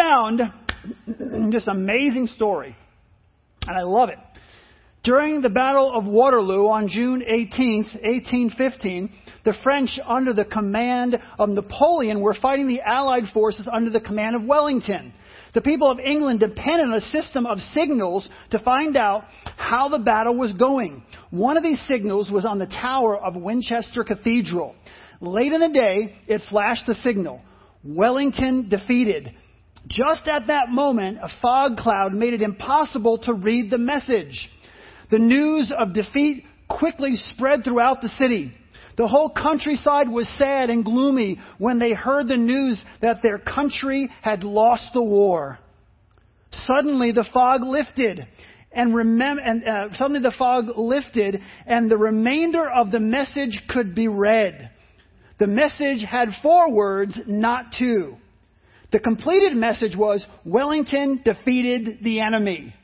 found this amazing story, and I love it. During the Battle of Waterloo on June 18, 1815, the French, under the command of Napoleon, were fighting the Allied forces under the command of Wellington. The people of England depended on a system of signals to find out how the battle was going. One of these signals was on the tower of Winchester Cathedral. Late in the day, it flashed the signal. Wellington defeated. Just at that moment, a fog cloud made it impossible to read the message. The news of defeat quickly spread throughout the city. The whole countryside was sad and gloomy when they heard the news that their country had lost the war. Suddenly the fog lifted and, remem- and uh, suddenly the fog lifted and the remainder of the message could be read. The message had four words, not two. The completed message was Wellington defeated the enemy.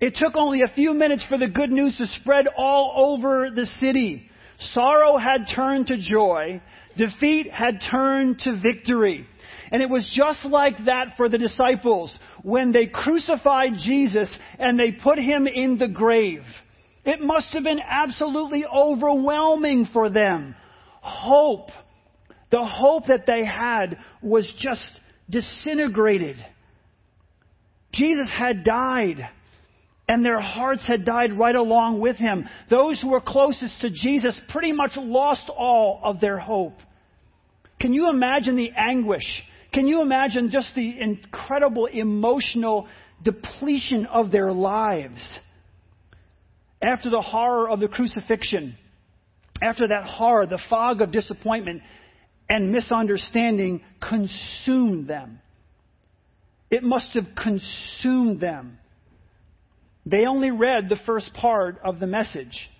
It took only a few minutes for the good news to spread all over the city. Sorrow had turned to joy. Defeat had turned to victory. And it was just like that for the disciples when they crucified Jesus and they put him in the grave. It must have been absolutely overwhelming for them. Hope, the hope that they had was just disintegrated. Jesus had died and their hearts had died right along with him. Those who were closest to Jesus pretty much lost all of their hope. Can you imagine the anguish? Can you imagine just the incredible emotional depletion of their lives? After the horror of the crucifixion, after that horror, the fog of disappointment and misunderstanding consumed them. It must have consumed them. They only read the first part of the message.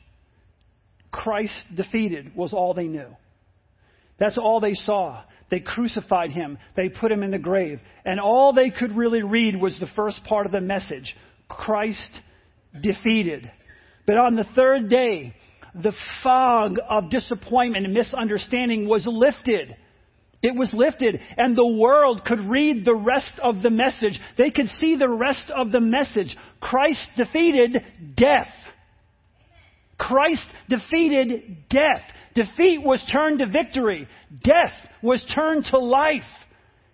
Christ defeated was all they knew. That's all they saw. They crucified him. They put him in the grave. And all they could really read was the first part of the message. Christ defeated. But on the third day, the fog of disappointment and misunderstanding was lifted. It was lifted, and the world could read the rest of the message. They could see the rest of the message. Christ defeated death. Christ defeated death. Defeat was turned to victory. Death was turned to life.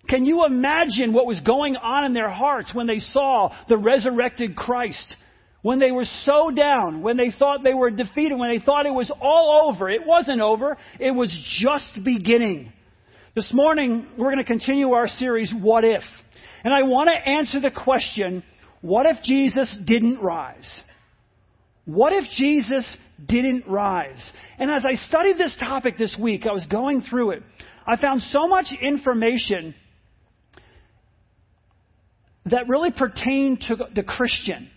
Can you imagine what was going on in their hearts when they saw the resurrected Christ? When they were so down, when they thought they were defeated, when they thought it was all over. It wasn't over. It was just beginning. This morning, we're going to continue our series, What If? And I want to answer the question, what if Jesus didn't rise? What if Jesus didn't rise? And as I studied this topic this week, I was going through it. I found so much information that really pertained to the Christian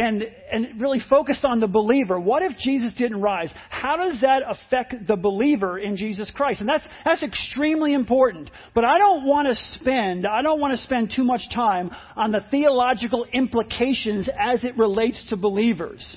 and, and really focused on the believer. What if Jesus didn't rise? How does that affect the believer in Jesus Christ? And that's, that's extremely important. But I don't want to spend, I don't want to spend too much time on the theological implications as it relates to believers.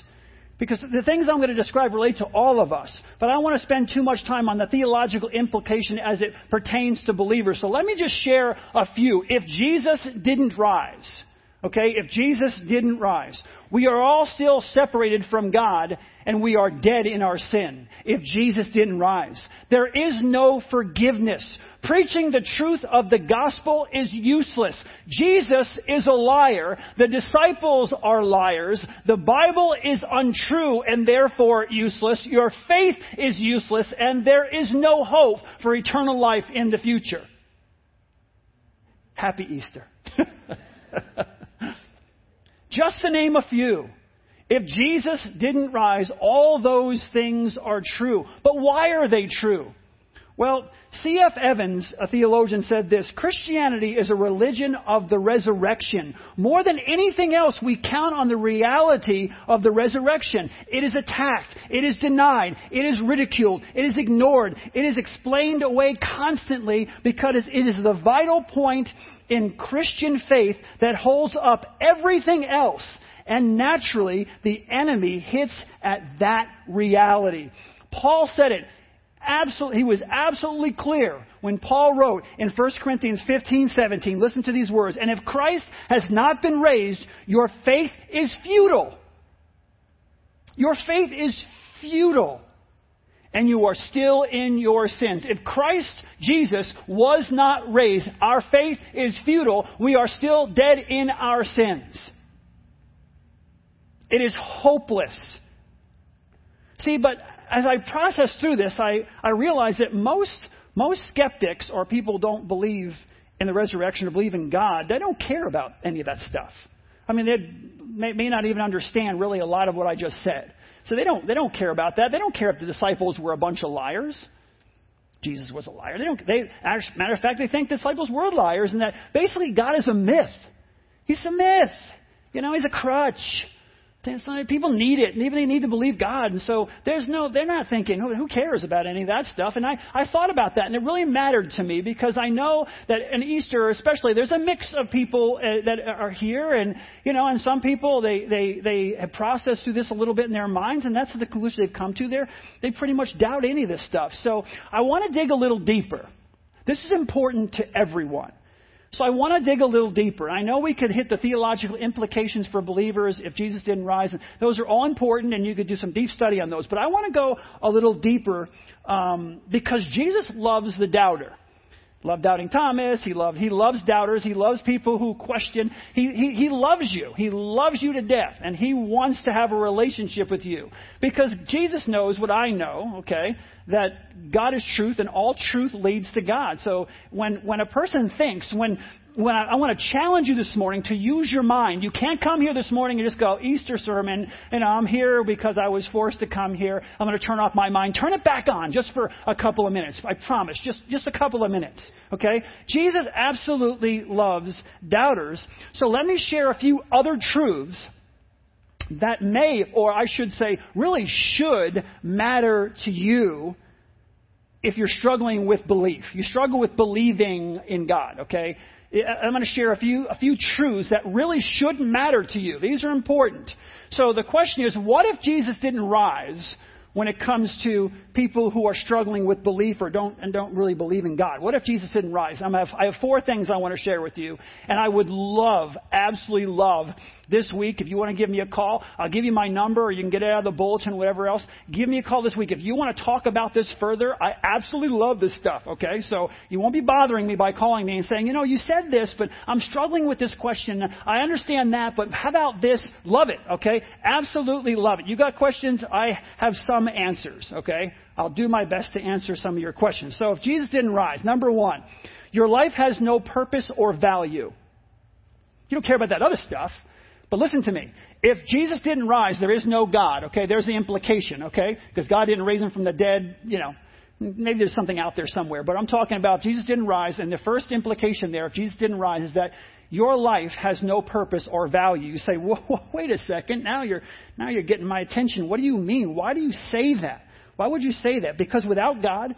Because the things I'm going to describe relate to all of us. But I don't want to spend too much time on the theological implication as it pertains to believers. So let me just share a few. If Jesus didn't rise, Okay, if Jesus didn't rise, we are all still separated from God and we are dead in our sin. If Jesus didn't rise, there is no forgiveness. Preaching the truth of the gospel is useless. Jesus is a liar. The disciples are liars. The Bible is untrue and therefore useless. Your faith is useless and there is no hope for eternal life in the future. Happy Easter. Just to name a few. If Jesus didn't rise, all those things are true. But why are they true? Well, C.F. Evans, a theologian, said this Christianity is a religion of the resurrection. More than anything else, we count on the reality of the resurrection. It is attacked, it is denied, it is ridiculed, it is ignored, it is explained away constantly because it is the vital point in Christian faith that holds up everything else. And naturally, the enemy hits at that reality. Paul said it absolutely, he was absolutely clear when Paul wrote in 1 Corinthians 15, 17, listen to these words, and if Christ has not been raised, your faith is futile. Your faith is futile. And you are still in your sins. If Christ Jesus was not raised, our faith is futile. We are still dead in our sins. It is hopeless. See, but as I process through this, I, I realize that most, most skeptics or people don't believe in the resurrection or believe in God, they don't care about any of that stuff. I mean, they may, may not even understand really a lot of what I just said. So they don't, they don't care about that. They don't care if the disciples were a bunch of liars. Jesus was a liar. They don't, they, as a matter of fact, they think disciples were liars and that basically God is a myth. He's a myth. You know, he's a crutch. People need it. Maybe they need to believe God. And so there's no, they're not thinking, who cares about any of that stuff? And I, I thought about that and it really mattered to me because I know that in Easter especially, there's a mix of people uh, that are here and, you know, and some people, they, they, they have processed through this a little bit in their minds and that's the conclusion they've come to there. They pretty much doubt any of this stuff. So I want to dig a little deeper. This is important to everyone. So I want to dig a little deeper. I know we could hit the theological implications for believers if Jesus didn't rise. And those are all important, and you could do some deep study on those. But I want to go a little deeper um, because Jesus loves the doubter loved doubting Thomas. He loved, he loves doubters. He loves people who question. He, he, he loves you. He loves you to death. And he wants to have a relationship with you. Because Jesus knows what I know, okay? That God is truth and all truth leads to God. So when, when a person thinks, when, I, want to challenge you this morning to use your mind. You can't come here this morning and just go, Easter sermon, and I'm here because I was forced to come here. I'm going to turn off my mind. Turn it back on just for a couple of minutes. I promise. Just, just a couple of minutes. Okay? Jesus absolutely loves doubters. So let me share a few other truths that may, or I should say, really should matter to you if you're struggling with belief. You struggle with believing in God, okay? I'm going to share a few, a few truths that really should matter to you. These are important. So the question is, what if Jesus didn't rise? when it comes to people who are struggling with belief or don't and don't really believe in God. What if Jesus didn't rise? I have, I have four things I want to share with you, and I would love, absolutely love, this week. If you want to give me a call, I'll give you my number, or you can get it out of the bulletin, whatever else. Give me a call this week if you want to talk about this further. I absolutely love this stuff. Okay, so you won't be bothering me by calling me and saying, you know, you said this, but I'm struggling with this question. I understand that, but how about this? Love it. Okay, absolutely love it. You got questions? I have some answers, okay? I'll do my best to answer some of your questions. So if Jesus didn't rise, number one, your life has no purpose or value. You don't care about that other stuff. But listen to me. If Jesus didn't rise, there is no God, okay? There's the implication, okay? Because God didn't raise him from the dead, you know. Maybe there's something out there somewhere, but I'm talking about Jesus didn't rise, and the first implication there, if Jesus didn't rise, is that your life has no purpose or value. You say, whoa, wait a second, now you're, now you're getting my attention. What do you mean? Why do you say that? Why would you say that? Because without God,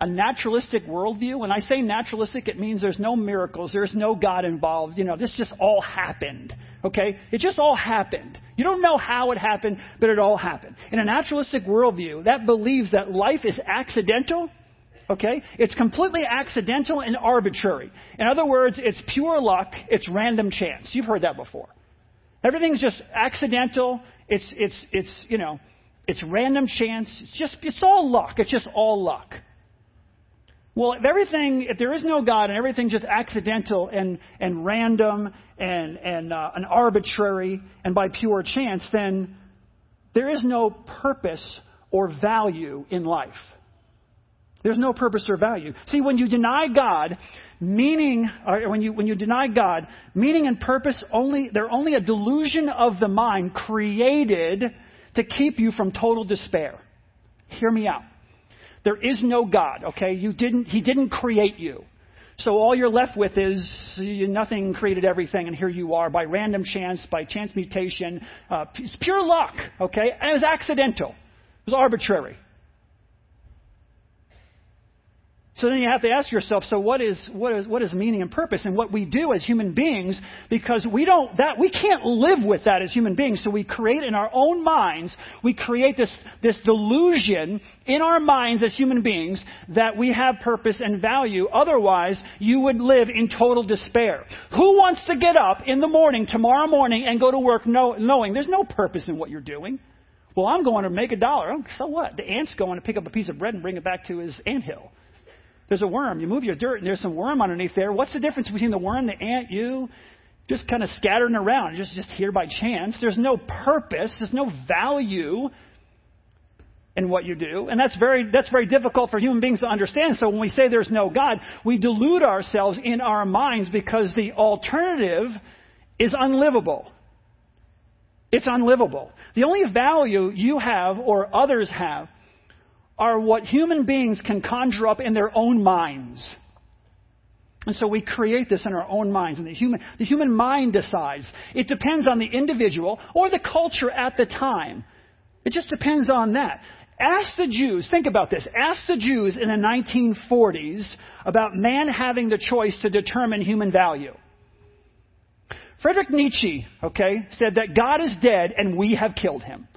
a naturalistic worldview, when I say naturalistic, it means there's no miracles, there's no God involved. You know, this just all happened. Okay? It just all happened. You don't know how it happened, but it all happened. In a naturalistic worldview, that believes that life is accidental Okay? It's completely accidental and arbitrary. In other words, it's pure luck, it's random chance. You've heard that before. Everything's just accidental, it's, it's, it's, you know, it's random chance, it's just, it's all luck, it's just all luck. Well, if everything, if there is no God and everything's just accidental and, and random and, and, uh, and arbitrary and by pure chance, then there is no purpose or value in life. There's no purpose or value. See, when you deny God, meaning, or when you, when you deny God, meaning and purpose only, they're only a delusion of the mind created to keep you from total despair. Hear me out. There is no God, okay? You didn't, He didn't create you. So all you're left with is nothing created everything, and here you are by random chance, by chance mutation. Uh, it's pure luck, okay? And it was accidental. It was arbitrary. So then you have to ask yourself, so what is, what is, what is meaning and purpose? And what we do as human beings, because we don't, that, we can't live with that as human beings. So we create in our own minds, we create this, this delusion in our minds as human beings that we have purpose and value. Otherwise, you would live in total despair. Who wants to get up in the morning, tomorrow morning, and go to work know, knowing there's no purpose in what you're doing? Well, I'm going to make a dollar. Oh, so what? The ant's going to pick up a piece of bread and bring it back to his anthill. There's a worm. You move your dirt and there's some worm underneath there. What's the difference between the worm, the ant, you? Just kind of scattering around, just, just here by chance. There's no purpose. There's no value in what you do. And that's very, that's very difficult for human beings to understand. So when we say there's no God, we delude ourselves in our minds because the alternative is unlivable. It's unlivable. The only value you have or others have are what human beings can conjure up in their own minds. And so we create this in our own minds, and the human, the human mind decides. It depends on the individual or the culture at the time. It just depends on that. Ask the Jews, think about this. Ask the Jews in the 1940s about man having the choice to determine human value. Friedrich Nietzsche, okay, said that God is dead and we have killed him.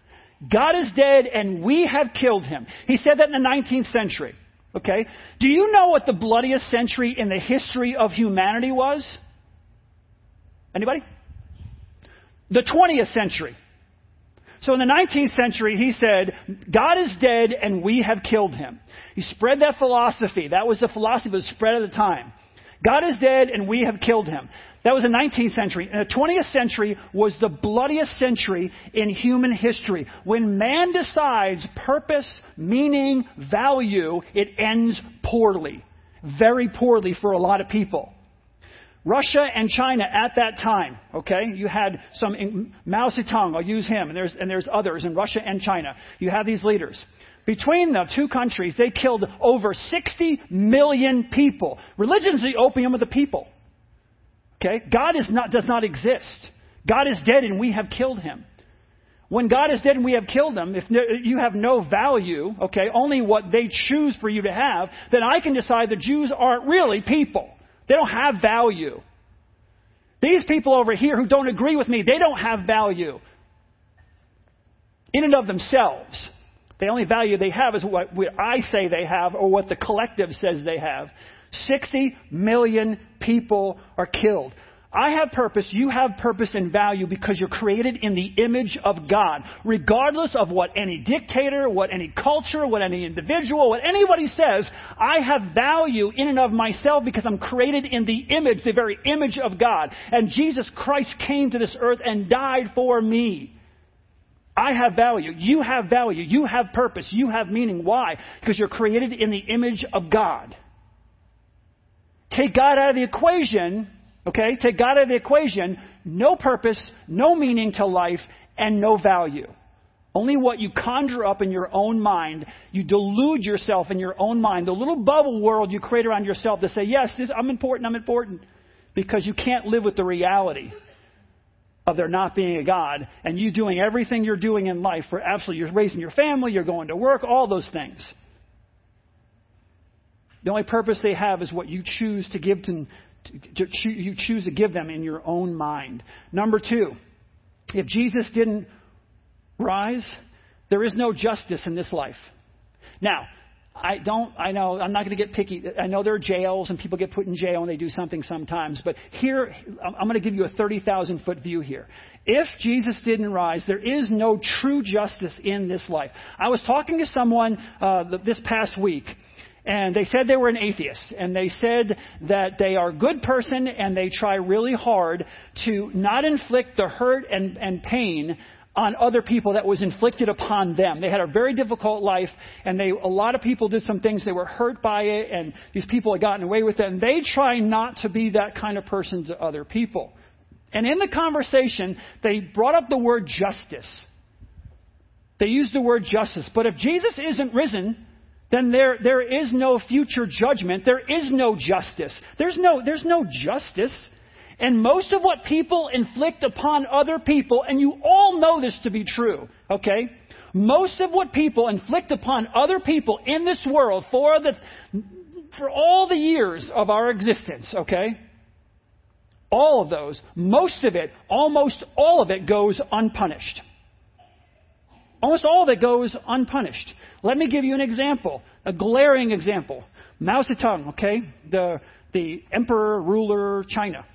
God is dead and we have killed him. He said that in the 19th century. Okay? Do you know what the bloodiest century in the history of humanity was? Anybody? The 20th century. So in the 19th century, he said, God is dead and we have killed him. He spread that philosophy. That was the philosophy that was spread at the time. God is dead and we have killed him. That was the 19th century. And the 20th century was the bloodiest century in human history. When man decides purpose, meaning, value, it ends poorly. Very poorly for a lot of people. Russia and China at that time, okay, you had some, Mao Zedong, I'll use him, and there's, and there's others in Russia and China. You have these leaders. Between the two countries, they killed over 60 million people. Religion is the opium of the people. Okay? God is not, does not exist. God is dead and we have killed him. When God is dead and we have killed him, if you have no value, okay, only what they choose for you to have, then I can decide the Jews aren't really people. They don't have value. These people over here who don't agree with me, they don't have value in and of themselves. The only value they have is what I say they have or what the collective says they have. 60 million people are killed. I have purpose, you have purpose and value because you're created in the image of God. Regardless of what any dictator, what any culture, what any individual, what anybody says, I have value in and of myself because I'm created in the image, the very image of God. And Jesus Christ came to this earth and died for me. I have value. You have value. You have purpose. You have meaning. Why? Because you're created in the image of God. Take God out of the equation, okay? Take God out of the equation, no purpose, no meaning to life, and no value. Only what you conjure up in your own mind, you delude yourself in your own mind, the little bubble world you create around yourself to say, yes, this, I'm important, I'm important, because you can't live with the reality of there not being a God and you doing everything you're doing in life for absolutely, you're raising your family, you're going to work, all those things. The only purpose they have is what you choose to give to, to, to, you choose to give them in your own mind. Number two, if Jesus didn't rise, there is no justice in this life. Now, I don't, I know, I'm not going to get picky. I know there are jails and people get put in jail and they do something sometimes, but here, I'm going to give you a 30,000 foot view here. If Jesus didn't rise, there is no true justice in this life. I was talking to someone uh, this past week and they said they were an atheist, and they said that they are a good person and they try really hard to not inflict the hurt and, and pain on other people that was inflicted upon them. They had a very difficult life, and they, a lot of people did some things, they were hurt by it, and these people had gotten away with it, and they try not to be that kind of person to other people. And in the conversation, they brought up the word justice. They used the word justice. But if Jesus isn't risen, then there, there is no future judgment. There is no justice. There's no, there's no justice. And most of what people inflict upon other people, and you all know this to be true, okay? Most of what people inflict upon other people in this world for the for all the years of our existence, okay? All of those, most of it, almost all of it goes unpunished. Almost all of it goes unpunished. Let me give you an example, a glaring example. Mao Zedong, okay, the, the emperor, ruler, China.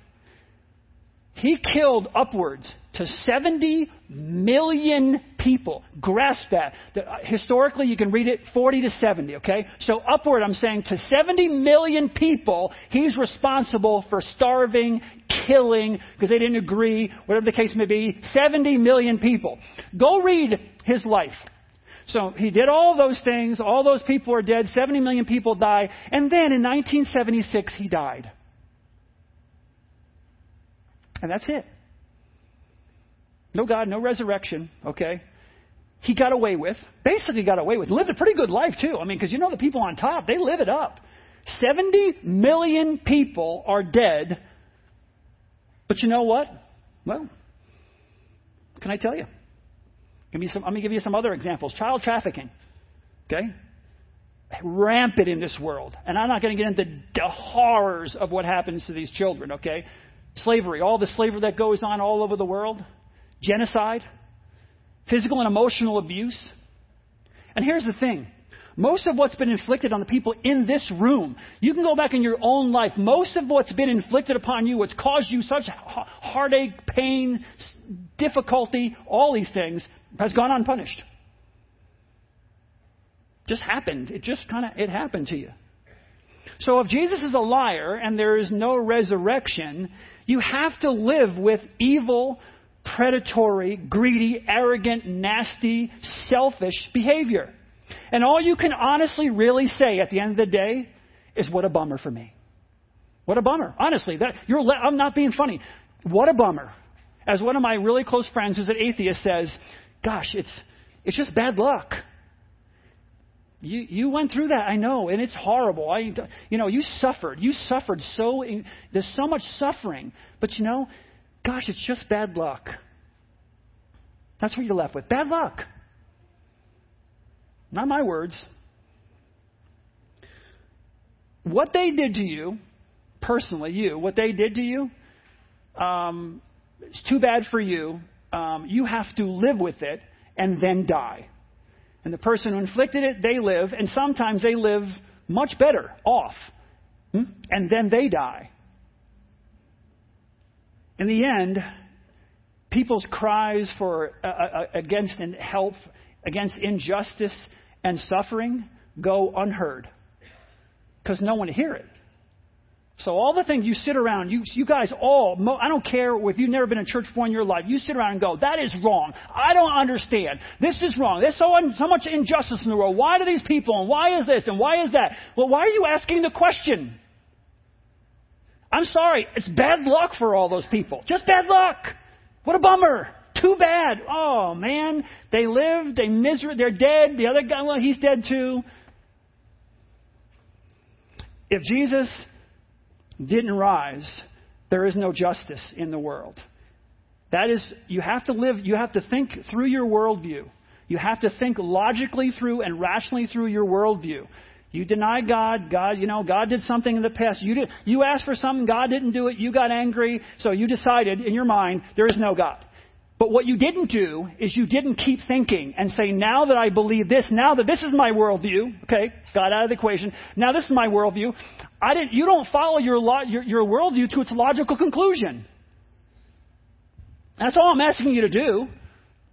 He killed upwards to 70 million people. Grasp that. Uh, historically, you can read it 40 to 70, okay? So upward, I'm saying to 70 million people, he's responsible for starving, killing, because they didn't agree, whatever the case may be. 70 million people. Go read his life. So he did all those things. All those people are dead. 70 million people die. And then in 1976, he died. And that's it. No God, no resurrection, okay? He got away with, basically got away with, lived a pretty good life too. I mean, because you know the people on top, they live it up. 70 million people are dead. But you know what? Well, can I tell you? Give me some, let me give you some other examples. Child trafficking. Okay? Rampant in this world. And I'm not going to get into the horrors of what happens to these children, okay? Slavery, all the slavery that goes on all over the world genocide, physical and emotional abuse. And here's the thing most of what's been inflicted on the people in this room, you can go back in your own life. Most of what's been inflicted upon you, what's caused you such heartache, pain, difficulty, all these things, has gone unpunished. Just happened. It just kind of it happened to you. So if Jesus is a liar and there is no resurrection, you have to live with evil, predatory, greedy, arrogant, nasty, selfish behavior. And all you can honestly really say at the end of the day is, what a bummer for me. What a bummer. Honestly, that, you're, I'm not being funny. What a bummer. As one of my really close friends who's an atheist says, gosh, it's, it's just bad luck. You, you went through that, I know, and it's horrible. I, you know, you suffered. You suffered so, there's so much suffering. But you know, Gosh, it's just bad luck. That's what you're left with. Bad luck. Not my words. What they did to you, personally, you, what they did to you, um, it's too bad for you. Um, you have to live with it and then die. And the person who inflicted it, they live, and sometimes they live much better off. Hmm? And then they die. In the end, people's cries for uh, uh, against help, against injustice and suffering go unheard because no one hear it. So all the things you sit around, you, you guys all, I don't care if you've never been in church before in your life, you sit around and go, that is wrong. I don't understand. This is wrong. There's so, so much injustice in the world. Why do these people and why is this and why is that? Well, why are you asking the question? I'm sorry, it's bad luck for all those people. Just bad luck. What a bummer. Too bad. Oh man, they lived, they miser, they're dead. The other guy, well, he's dead too. If Jesus didn't rise, there is no justice in the world. That is, you have to live, you have to think through your worldview. You have to think logically through and rationally through your worldview. You deny God. God, you know, God did something in the past. You did, you asked for something. God didn't do it. You got angry. So you decided in your mind, there is no God. But what you didn't do is you didn't keep thinking and say, now that I believe this, now that this is my worldview, okay, got out of the equation, now this is my worldview, I didn't, you don't follow your, your, your worldview to its logical conclusion. That's all I'm asking you to do.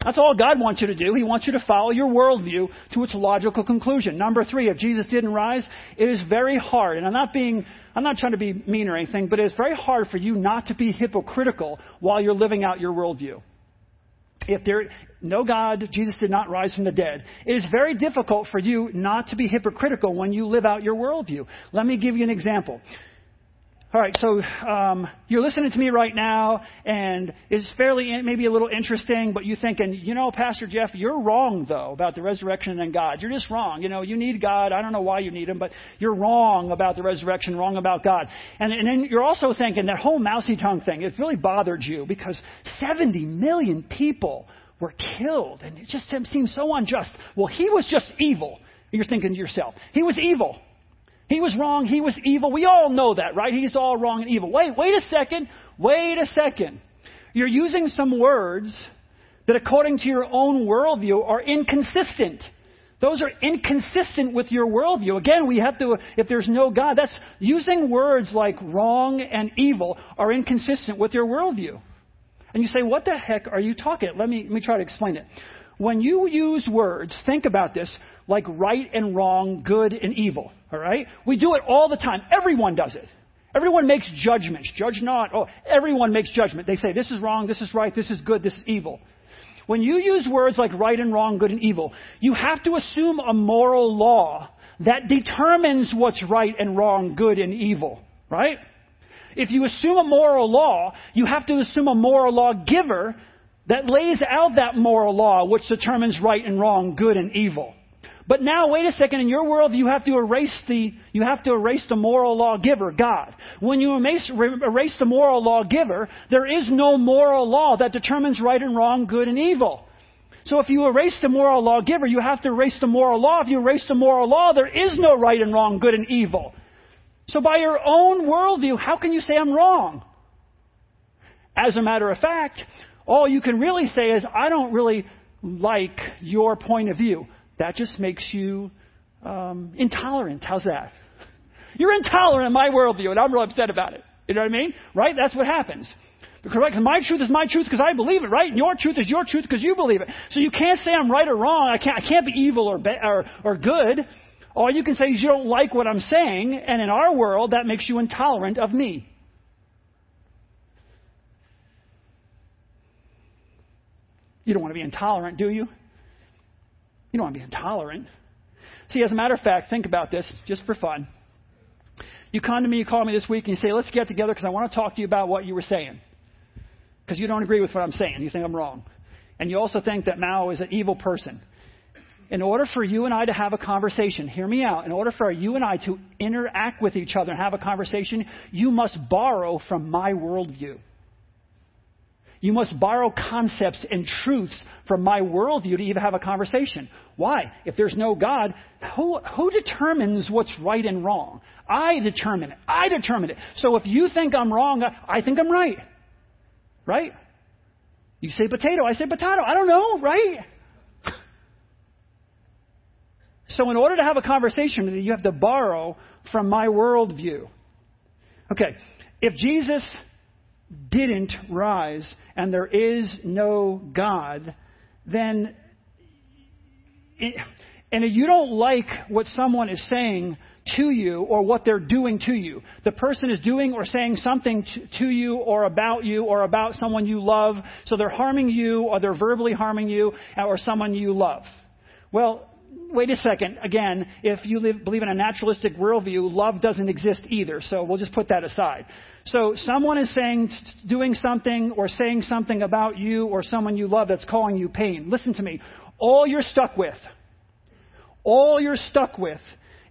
That's all God wants you to do. He wants you to follow your worldview to its logical conclusion. Number three, if Jesus didn't rise, it is very hard, and I'm not being, I'm not trying to be mean or anything, but it's very hard for you not to be hypocritical while you're living out your worldview. If there, no God, Jesus did not rise from the dead. It is very difficult for you not to be hypocritical when you live out your worldview. Let me give you an example. All right, so um, you're listening to me right now, and it's fairly maybe a little interesting, but you're thinking, you know, Pastor Jeff, you're wrong though about the resurrection and God. You're just wrong. You know, you need God. I don't know why you need Him, but you're wrong about the resurrection, wrong about God. And, and then you're also thinking that whole Mao Zedong thing. It really bothered you because 70 million people were killed, and it just seems so unjust. Well, he was just evil. You're thinking to yourself, he was evil. He was wrong. He was evil. We all know that, right? He's all wrong and evil. Wait, wait a second. Wait a second. You're using some words that, according to your own worldview, are inconsistent. Those are inconsistent with your worldview. Again, we have to, if there's no God, that's using words like wrong and evil are inconsistent with your worldview. And you say, what the heck are you talking? Let me, let me try to explain it. When you use words, think about this, like right and wrong, good and evil, alright? We do it all the time. Everyone does it. Everyone makes judgments. Judge not. Oh, everyone makes judgment. They say, this is wrong, this is right, this is good, this is evil. When you use words like right and wrong, good and evil, you have to assume a moral law that determines what's right and wrong, good and evil. Right? If you assume a moral law, you have to assume a moral law giver that lays out that moral law which determines right and wrong, good and evil. But now, wait a second, in your world, you have to erase the, you have to erase the moral lawgiver, God. When you erase, erase the moral lawgiver, there is no moral law that determines right and wrong, good and evil. So if you erase the moral lawgiver, you have to erase the moral law. If you erase the moral law, there is no right and wrong, good and evil. So by your own worldview, how can you say I'm wrong? As a matter of fact, all you can really say is, I don't really like your point of view. That just makes you um, intolerant. How's that? You're intolerant in my worldview, and I'm real upset about it. You know what I mean? Right? That's what happens. Because right, my truth is my truth because I believe it, right? And your truth is your truth because you believe it. So you can't say I'm right or wrong. I can't, I can't be evil or, be, or, or good. All you can say is you don't like what I'm saying, and in our world, that makes you intolerant of me. You don't want to be intolerant, do you? You don't want to be intolerant. See, as a matter of fact, think about this just for fun. You come to me, you call me this week, and you say, let's get together because I want to talk to you about what you were saying. Because you don't agree with what I'm saying. You think I'm wrong. And you also think that Mao is an evil person. In order for you and I to have a conversation, hear me out, in order for you and I to interact with each other and have a conversation, you must borrow from my worldview. You must borrow concepts and truths from my worldview to even have a conversation. Why? If there's no God, who, who determines what's right and wrong? I determine it. I determine it. So if you think I'm wrong, I think I'm right. Right? You say potato, I say potato. I don't know, right? So in order to have a conversation with you, you have to borrow from my worldview. Okay, if Jesus didn't rise and there is no God, then, it, and if you don't like what someone is saying to you or what they're doing to you, the person is doing or saying something to, to you or about you or about someone you love, so they're harming you or they're verbally harming you or someone you love. Well, wait a second. Again, if you live, believe in a naturalistic worldview, love doesn't exist either. So we'll just put that aside. So someone is saying, doing something or saying something about you or someone you love that's calling you pain. Listen to me. All you're stuck with, all you're stuck with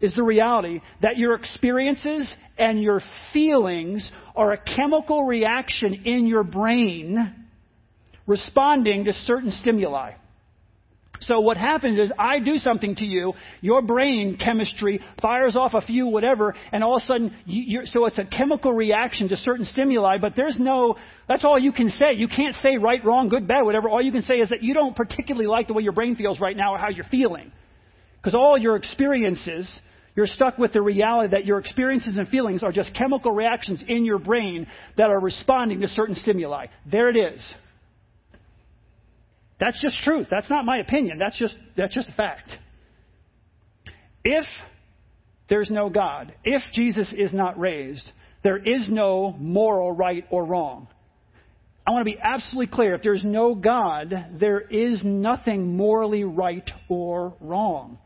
is the reality that your experiences and your feelings are a chemical reaction in your brain responding to certain stimuli. So what happens is I do something to you, your brain chemistry fires off a few whatever, and all of a sudden, you, so it's a chemical reaction to certain stimuli, but there's no, that's all you can say. You can't say right, wrong, good, bad, whatever. All you can say is that you don't particularly like the way your brain feels right now or how you're feeling. Because all your experiences, you're stuck with the reality that your experiences and feelings are just chemical reactions in your brain that are responding to certain stimuli. There it is. That's just truth. That's not my opinion. That's just, that's just a fact. If there's no God, if Jesus is not raised, there is no moral right or wrong. I want to be absolutely clear. If there's no God, there is nothing morally right or wrong.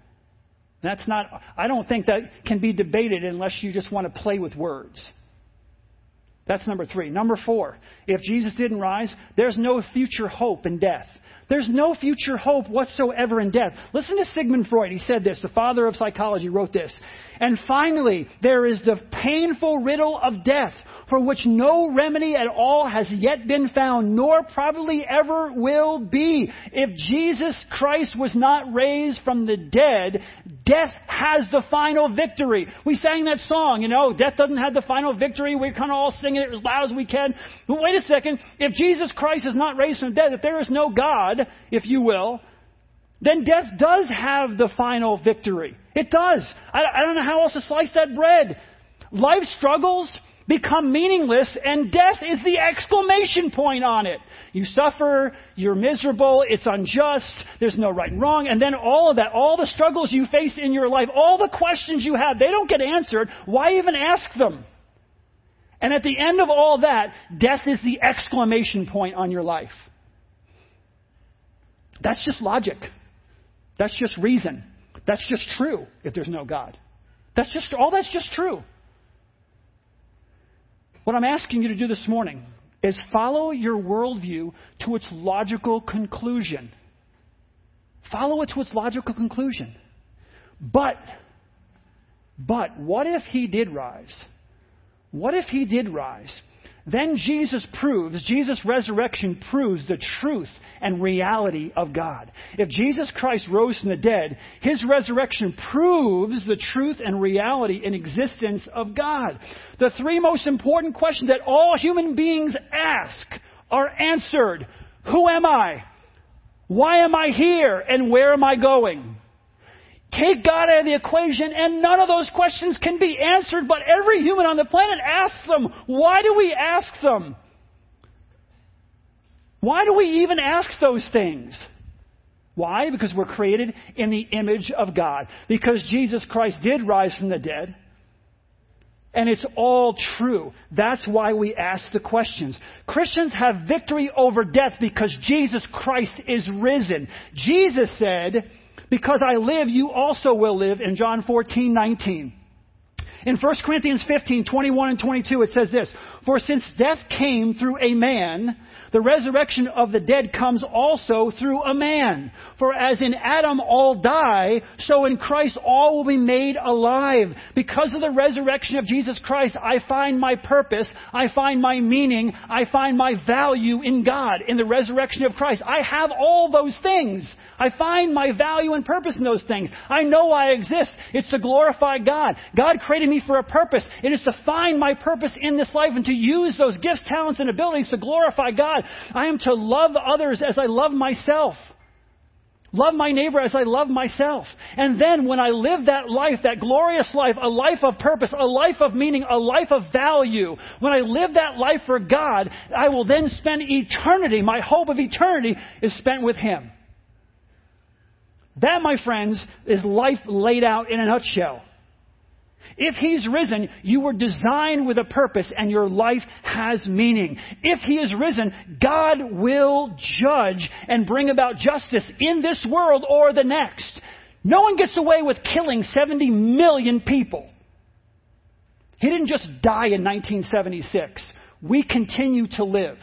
That's not, I don't think that can be debated unless you just want to play with words. That's number three. Number four, if Jesus didn't rise, there's no future hope in death. There's no future hope whatsoever in death. Listen to Sigmund Freud. He said this, the father of psychology wrote this. And finally, there is the painful riddle of death, for which no remedy at all has yet been found, nor probably ever will be. If Jesus Christ was not raised from the dead, death has the final victory. We sang that song, you know, death doesn't have the final victory. We're kind of all singing it as loud as we can. But wait a second. If Jesus Christ is not raised from the dead, if there is no God, if you will, then death does have the final victory. It does. I, I don't know how else to slice that bread. Life struggles become meaningless and death is the exclamation point on it. You suffer, you're miserable, it's unjust, there's no right and wrong, and then all of that, all the struggles you face in your life, all the questions you have, they don't get answered. Why even ask them? And at the end of all that, death is the exclamation point on your life. That's just logic. That's just reason. That's just true if there's no God. That's just, all that's just true. What I'm asking you to do this morning is follow your worldview to its logical conclusion. Follow it to its logical conclusion. But, but, what if he did rise? What if he did rise? Then Jesus proves, Jesus' resurrection proves the truth and reality of God. If Jesus Christ rose from the dead, his resurrection proves the truth and reality and existence of God. The three most important questions that all human beings ask are answered. Who am I? Why am I here? And where am I going? Take God out of the equation, and none of those questions can be answered, but every human on the planet asks them. Why do we ask them? Why do we even ask those things? Why? Because we're created in the image of God. Because Jesus Christ did rise from the dead. And it's all true. That's why we ask the questions. Christians have victory over death because Jesus Christ is risen. Jesus said, because I live, you also will live in John 14, 19. In 1 Corinthians 15, 21 and 22, it says this, For since death came through a man, the resurrection of the dead comes also through a man. For as in Adam all die, so in Christ all will be made alive. Because of the resurrection of Jesus Christ, I find my purpose, I find my meaning, I find my value in God, in the resurrection of Christ. I have all those things. I find my value and purpose in those things. I know I exist. It's to glorify God. God created me for a purpose. It is to find my purpose in this life and to use those gifts, talents, and abilities to glorify God. I am to love others as I love myself. Love my neighbor as I love myself. And then when I live that life, that glorious life, a life of purpose, a life of meaning, a life of value, when I live that life for God, I will then spend eternity, my hope of eternity is spent with Him. That, my friends, is life laid out in a nutshell. If He's risen, you were designed with a purpose and your life has meaning. If He is risen, God will judge and bring about justice in this world or the next. No one gets away with killing 70 million people. He didn't just die in 1976. We continue to live.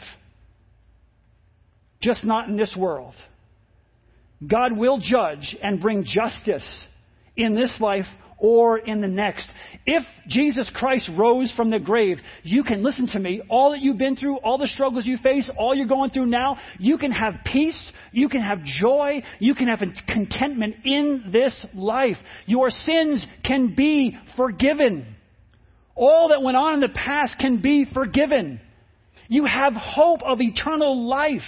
Just not in this world. God will judge and bring justice in this life or in the next. If Jesus Christ rose from the grave, you can listen to me. All that you've been through, all the struggles you face, all you're going through now, you can have peace, you can have joy, you can have contentment in this life. Your sins can be forgiven. All that went on in the past can be forgiven. You have hope of eternal life.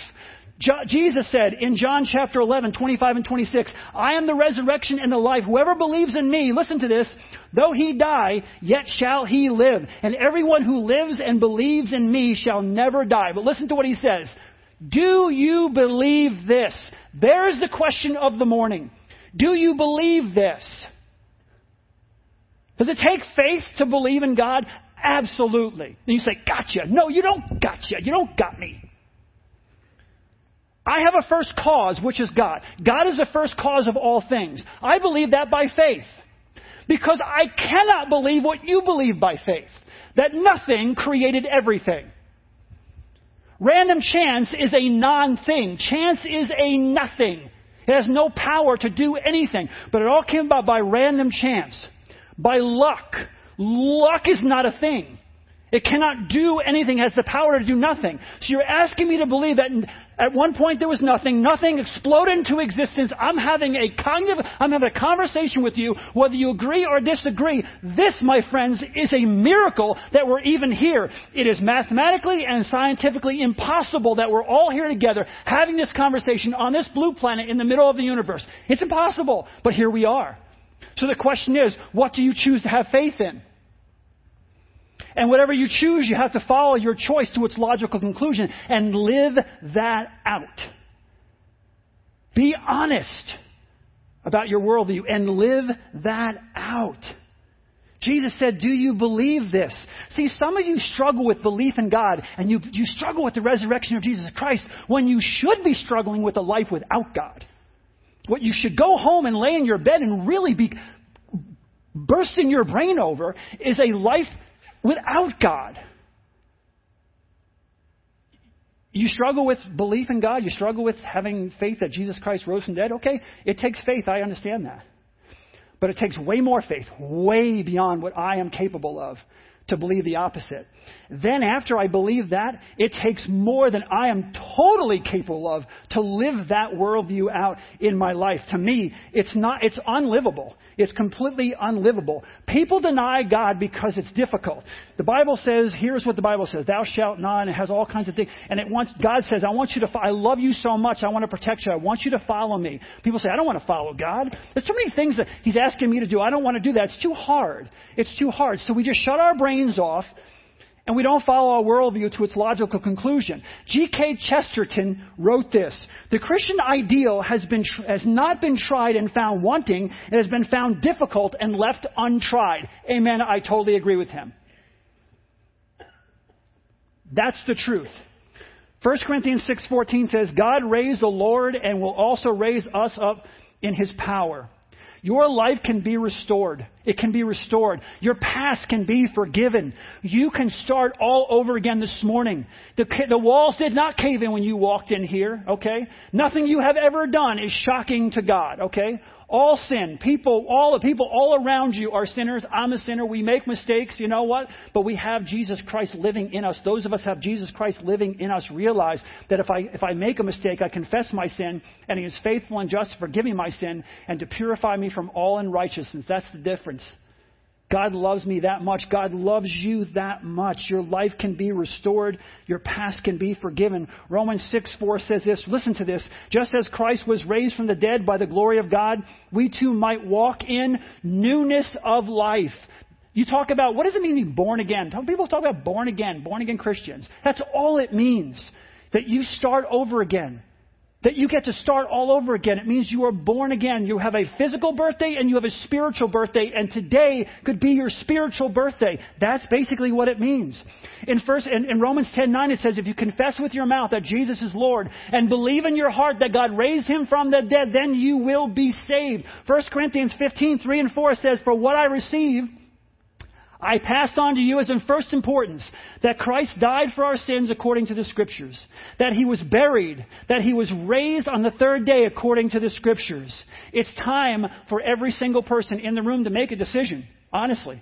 Jesus said in John chapter 11, 25 and 26, I am the resurrection and the life. Whoever believes in me, listen to this, though he die, yet shall he live. And everyone who lives and believes in me shall never die. But listen to what he says. Do you believe this? There's the question of the morning. Do you believe this? Does it take faith to believe in God? Absolutely. And you say, gotcha. No, you don't gotcha. You don't got me. I have a first cause, which is God. God is the first cause of all things. I believe that by faith. Because I cannot believe what you believe by faith. That nothing created everything. Random chance is a non thing. Chance is a nothing. It has no power to do anything. But it all came about by random chance, by luck. Luck is not a thing. It cannot do anything, has the power to do nothing. So you're asking me to believe that at one point there was nothing, nothing exploded into existence. I'm having a cognitive, I'm having a conversation with you, whether you agree or disagree. This, my friends, is a miracle that we're even here. It is mathematically and scientifically impossible that we're all here together having this conversation on this blue planet in the middle of the universe. It's impossible, but here we are. So the question is, what do you choose to have faith in? And whatever you choose, you have to follow your choice to its logical conclusion and live that out. Be honest about your worldview and live that out. Jesus said, Do you believe this? See, some of you struggle with belief in God and you, you struggle with the resurrection of Jesus Christ when you should be struggling with a life without God. What you should go home and lay in your bed and really be bursting your brain over is a life without God. You struggle with belief in God, you struggle with having faith that Jesus Christ rose from the dead. Okay, it takes faith, I understand that. But it takes way more faith, way beyond what I am capable of to believe the opposite. Then, after I believe that, it takes more than I am totally capable of to live that worldview out in my life. To me, it's not, it's unlivable. It's completely unlivable. People deny God because it's difficult. The Bible says, here's what the Bible says, thou shalt not, and it has all kinds of things. And it wants, God says, I want you to, I love you so much, I want to protect you, I want you to follow me. People say, I don't want to follow God. There's too many things that He's asking me to do. I don't want to do that. It's too hard. It's too hard. So we just shut our brains off and we don't follow our worldview to its logical conclusion. G.K. Chesterton wrote this The Christian ideal has, been, has not been tried and found wanting, it has been found difficult and left untried. Amen. I totally agree with him. That's the truth. 1 Corinthians 6:14 says, God raised the Lord and will also raise us up in his power. Your life can be restored. It can be restored. Your past can be forgiven. You can start all over again this morning. The, the walls did not cave in when you walked in here, okay? Nothing you have ever done is shocking to God, okay? All sin. People, all the people all around you are sinners. I'm a sinner. We make mistakes. You know what? But we have Jesus Christ living in us. Those of us have Jesus Christ living in us. Realize that if I, if I make a mistake, I confess my sin, and He is faithful and just to forgive me my sin and to purify me from all unrighteousness. That's the difference. God loves me that much. God loves you that much. Your life can be restored. Your past can be forgiven. Romans 6 4 says this. Listen to this. Just as Christ was raised from the dead by the glory of God, we too might walk in newness of life. You talk about, what does it mean to be born again? People talk about born again, born again Christians. That's all it means. That you start over again that you get to start all over again. It means you are born again. You have a physical birthday and you have a spiritual birthday, and today could be your spiritual birthday. That's basically what it means. In first in, in Romans 10:9 it says, if you confess with your mouth that Jesus is Lord and believe in your heart that God raised him from the dead, then you will be saved. First Corinthians 15:3 and 4 says, For what I received I passed on to you as in first importance that Christ died for our sins according to the Scriptures, that he was buried, that he was raised on the third day according to the Scriptures. It's time for every single person in the room to make a decision, honestly.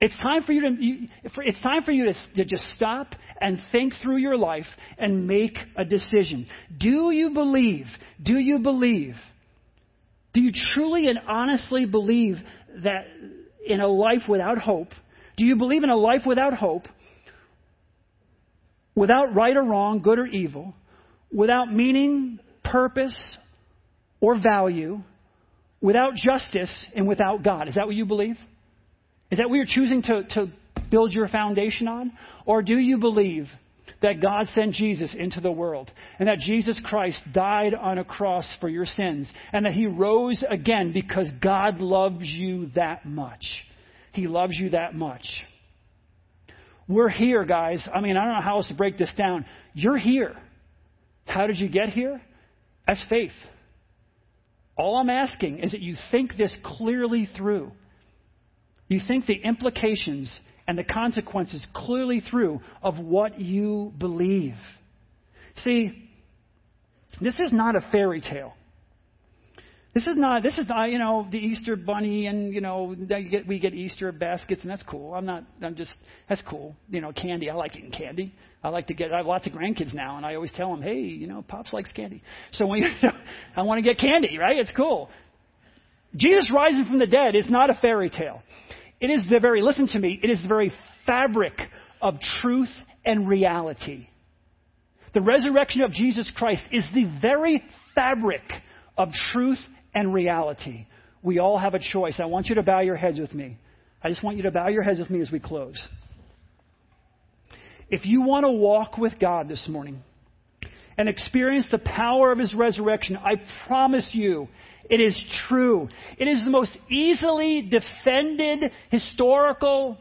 It's time for you to, you, it's time for you to, to just stop and think through your life and make a decision. Do you believe? Do you believe? Do you truly and honestly believe that in a life without hope? Do you believe in a life without hope, without right or wrong, good or evil, without meaning, purpose, or value, without justice, and without God? Is that what you believe? Is that what you're choosing to, to build your foundation on? Or do you believe that God sent Jesus into the world and that Jesus Christ died on a cross for your sins and that he rose again because God loves you that much. He loves you that much. We're here, guys. I mean, I don't know how else to break this down. You're here. How did you get here? That's faith. All I'm asking is that you think this clearly through. You think the implications and the consequences clearly through of what you believe. See, this is not a fairy tale. This is not, this is not, you know, the Easter bunny and, you know, we get Easter baskets and that's cool. I'm not, I'm just, that's cool. You know, candy. I like eating candy. I like to get, I have lots of grandkids now and I always tell them, hey, you know, Pops likes candy. So when you, I want to get candy, right? It's cool. Jesus rising from the dead is not a fairy tale. It is the very, listen to me, it is the very fabric of truth and reality. The resurrection of Jesus Christ is the very fabric of truth and reality. We all have a choice. I want you to bow your heads with me. I just want you to bow your heads with me as we close. If you want to walk with God this morning and experience the power of His resurrection, I promise you it is true. It is the most easily defended historical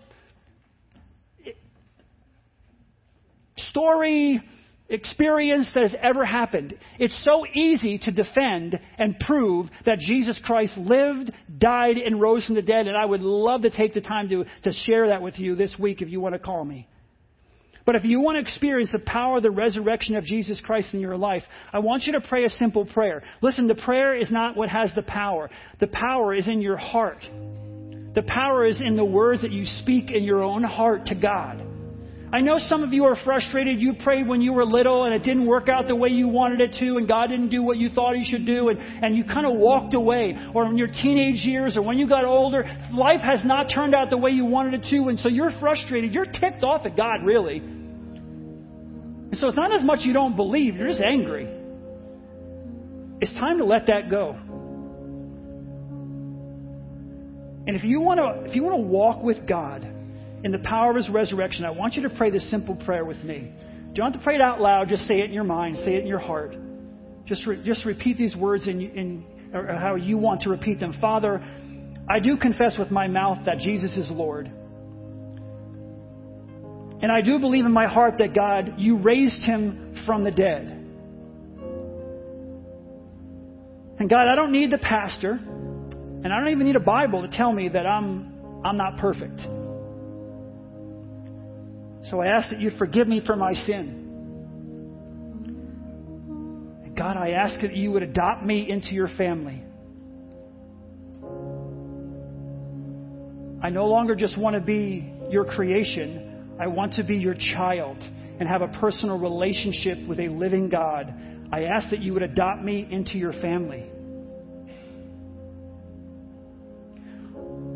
story experience that has ever happened. It's so easy to defend and prove that Jesus Christ lived, died, and rose from the dead, and I would love to take the time to, to share that with you this week if you want to call me. But if you want to experience the power of the resurrection of Jesus Christ in your life, I want you to pray a simple prayer. Listen, the prayer is not what has the power. The power is in your heart. The power is in the words that you speak in your own heart to God. I know some of you are frustrated. You prayed when you were little and it didn't work out the way you wanted it to, and God didn't do what you thought He should do, and, and you kind of walked away. Or in your teenage years or when you got older, life has not turned out the way you wanted it to, and so you're frustrated. You're ticked off at God, really. And so it's not as much you don't believe, you're just angry. It's time to let that go. And if you want to if you want to walk with God, in the power of his resurrection, I want you to pray this simple prayer with me. Don't have to pray it out loud, just say it in your mind, say it in your heart. Just, re- just repeat these words in, in how you want to repeat them. Father, I do confess with my mouth that Jesus is Lord. And I do believe in my heart that God, you raised him from the dead. And God, I don't need the pastor, and I don't even need a Bible to tell me that I'm, I'm not perfect. So I ask that you forgive me for my sin. And God, I ask that you would adopt me into your family. I no longer just want to be your creation, I want to be your child and have a personal relationship with a living God. I ask that you would adopt me into your family.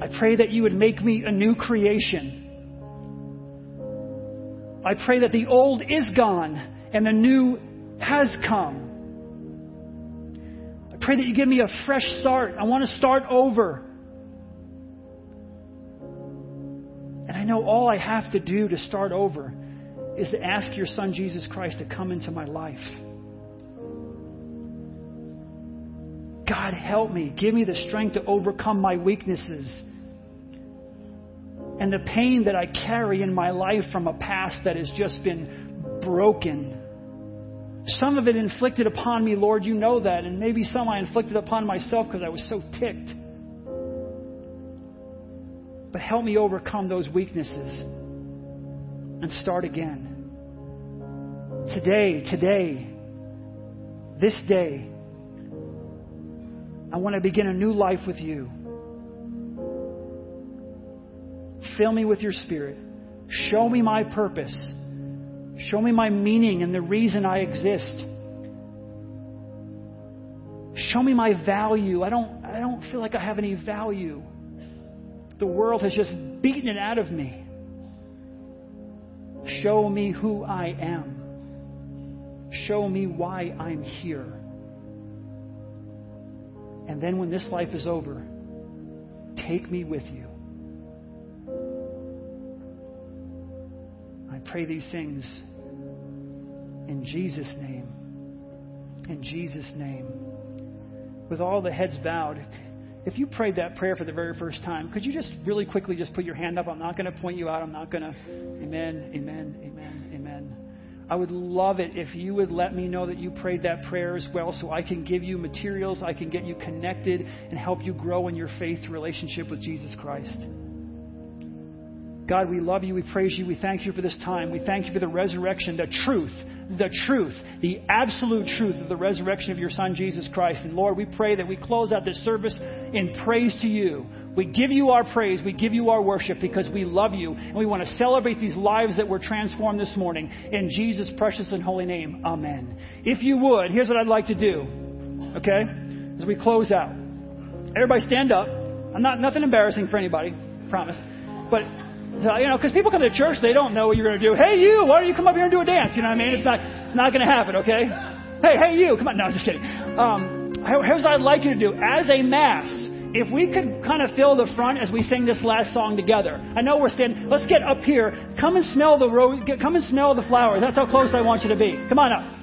I pray that you would make me a new creation I pray that the old is gone and the new has come. I pray that you give me a fresh start. I want to start over. And I know all I have to do to start over is to ask your son Jesus Christ to come into my life. God, help me. Give me the strength to overcome my weaknesses and the pain that I carry in my life from a past that has just been broken. Some of it inflicted upon me, Lord, you know that, and maybe some I inflicted upon myself because I was so ticked. But help me overcome those weaknesses and start again. Today, today, this day, I want to begin a new life with you. Fill me with your spirit. Show me my purpose. Show me my meaning and the reason I exist. Show me my value. I don't, I don't feel like I have any value. The world has just beaten it out of me. Show me who I am. Show me why I'm here. And then when this life is over, take me with you. Pray these things in Jesus' name. In Jesus' name. With all the heads bowed, if you prayed that prayer for the very first time, could you just really quickly just put your hand up? I'm not going to point you out. I'm not going to. Amen, amen, amen, amen. I would love it if you would let me know that you prayed that prayer as well so I can give you materials, I can get you connected, and help you grow in your faith relationship with Jesus Christ. God, we love you. We praise you. We thank you for this time. We thank you for the resurrection, the truth, the truth, the absolute truth of the resurrection of your Son, Jesus Christ. And Lord, we pray that we close out this service in praise to you. We give you our praise. We give you our worship because we love you. And we want to celebrate these lives that were transformed this morning. In Jesus' precious and holy name. Amen. If you would, here's what I'd like to do. Okay? As we close out. Everybody stand up. I'm not, nothing embarrassing for anybody. Promise. But you know, because people come to church, they don't know what you're going to do. Hey, you, why don't you come up here and do a dance? You know what I mean? It's not, not going to happen, okay? Hey, hey, you, come on. No, I'm just kidding. Um, here's what I'd like you to do. As a mass, if we could kind of fill the front as we sing this last song together. I know we're standing. Let's get up here. Come and smell the rose. Come and smell the flowers. That's how close I want you to be. Come on up.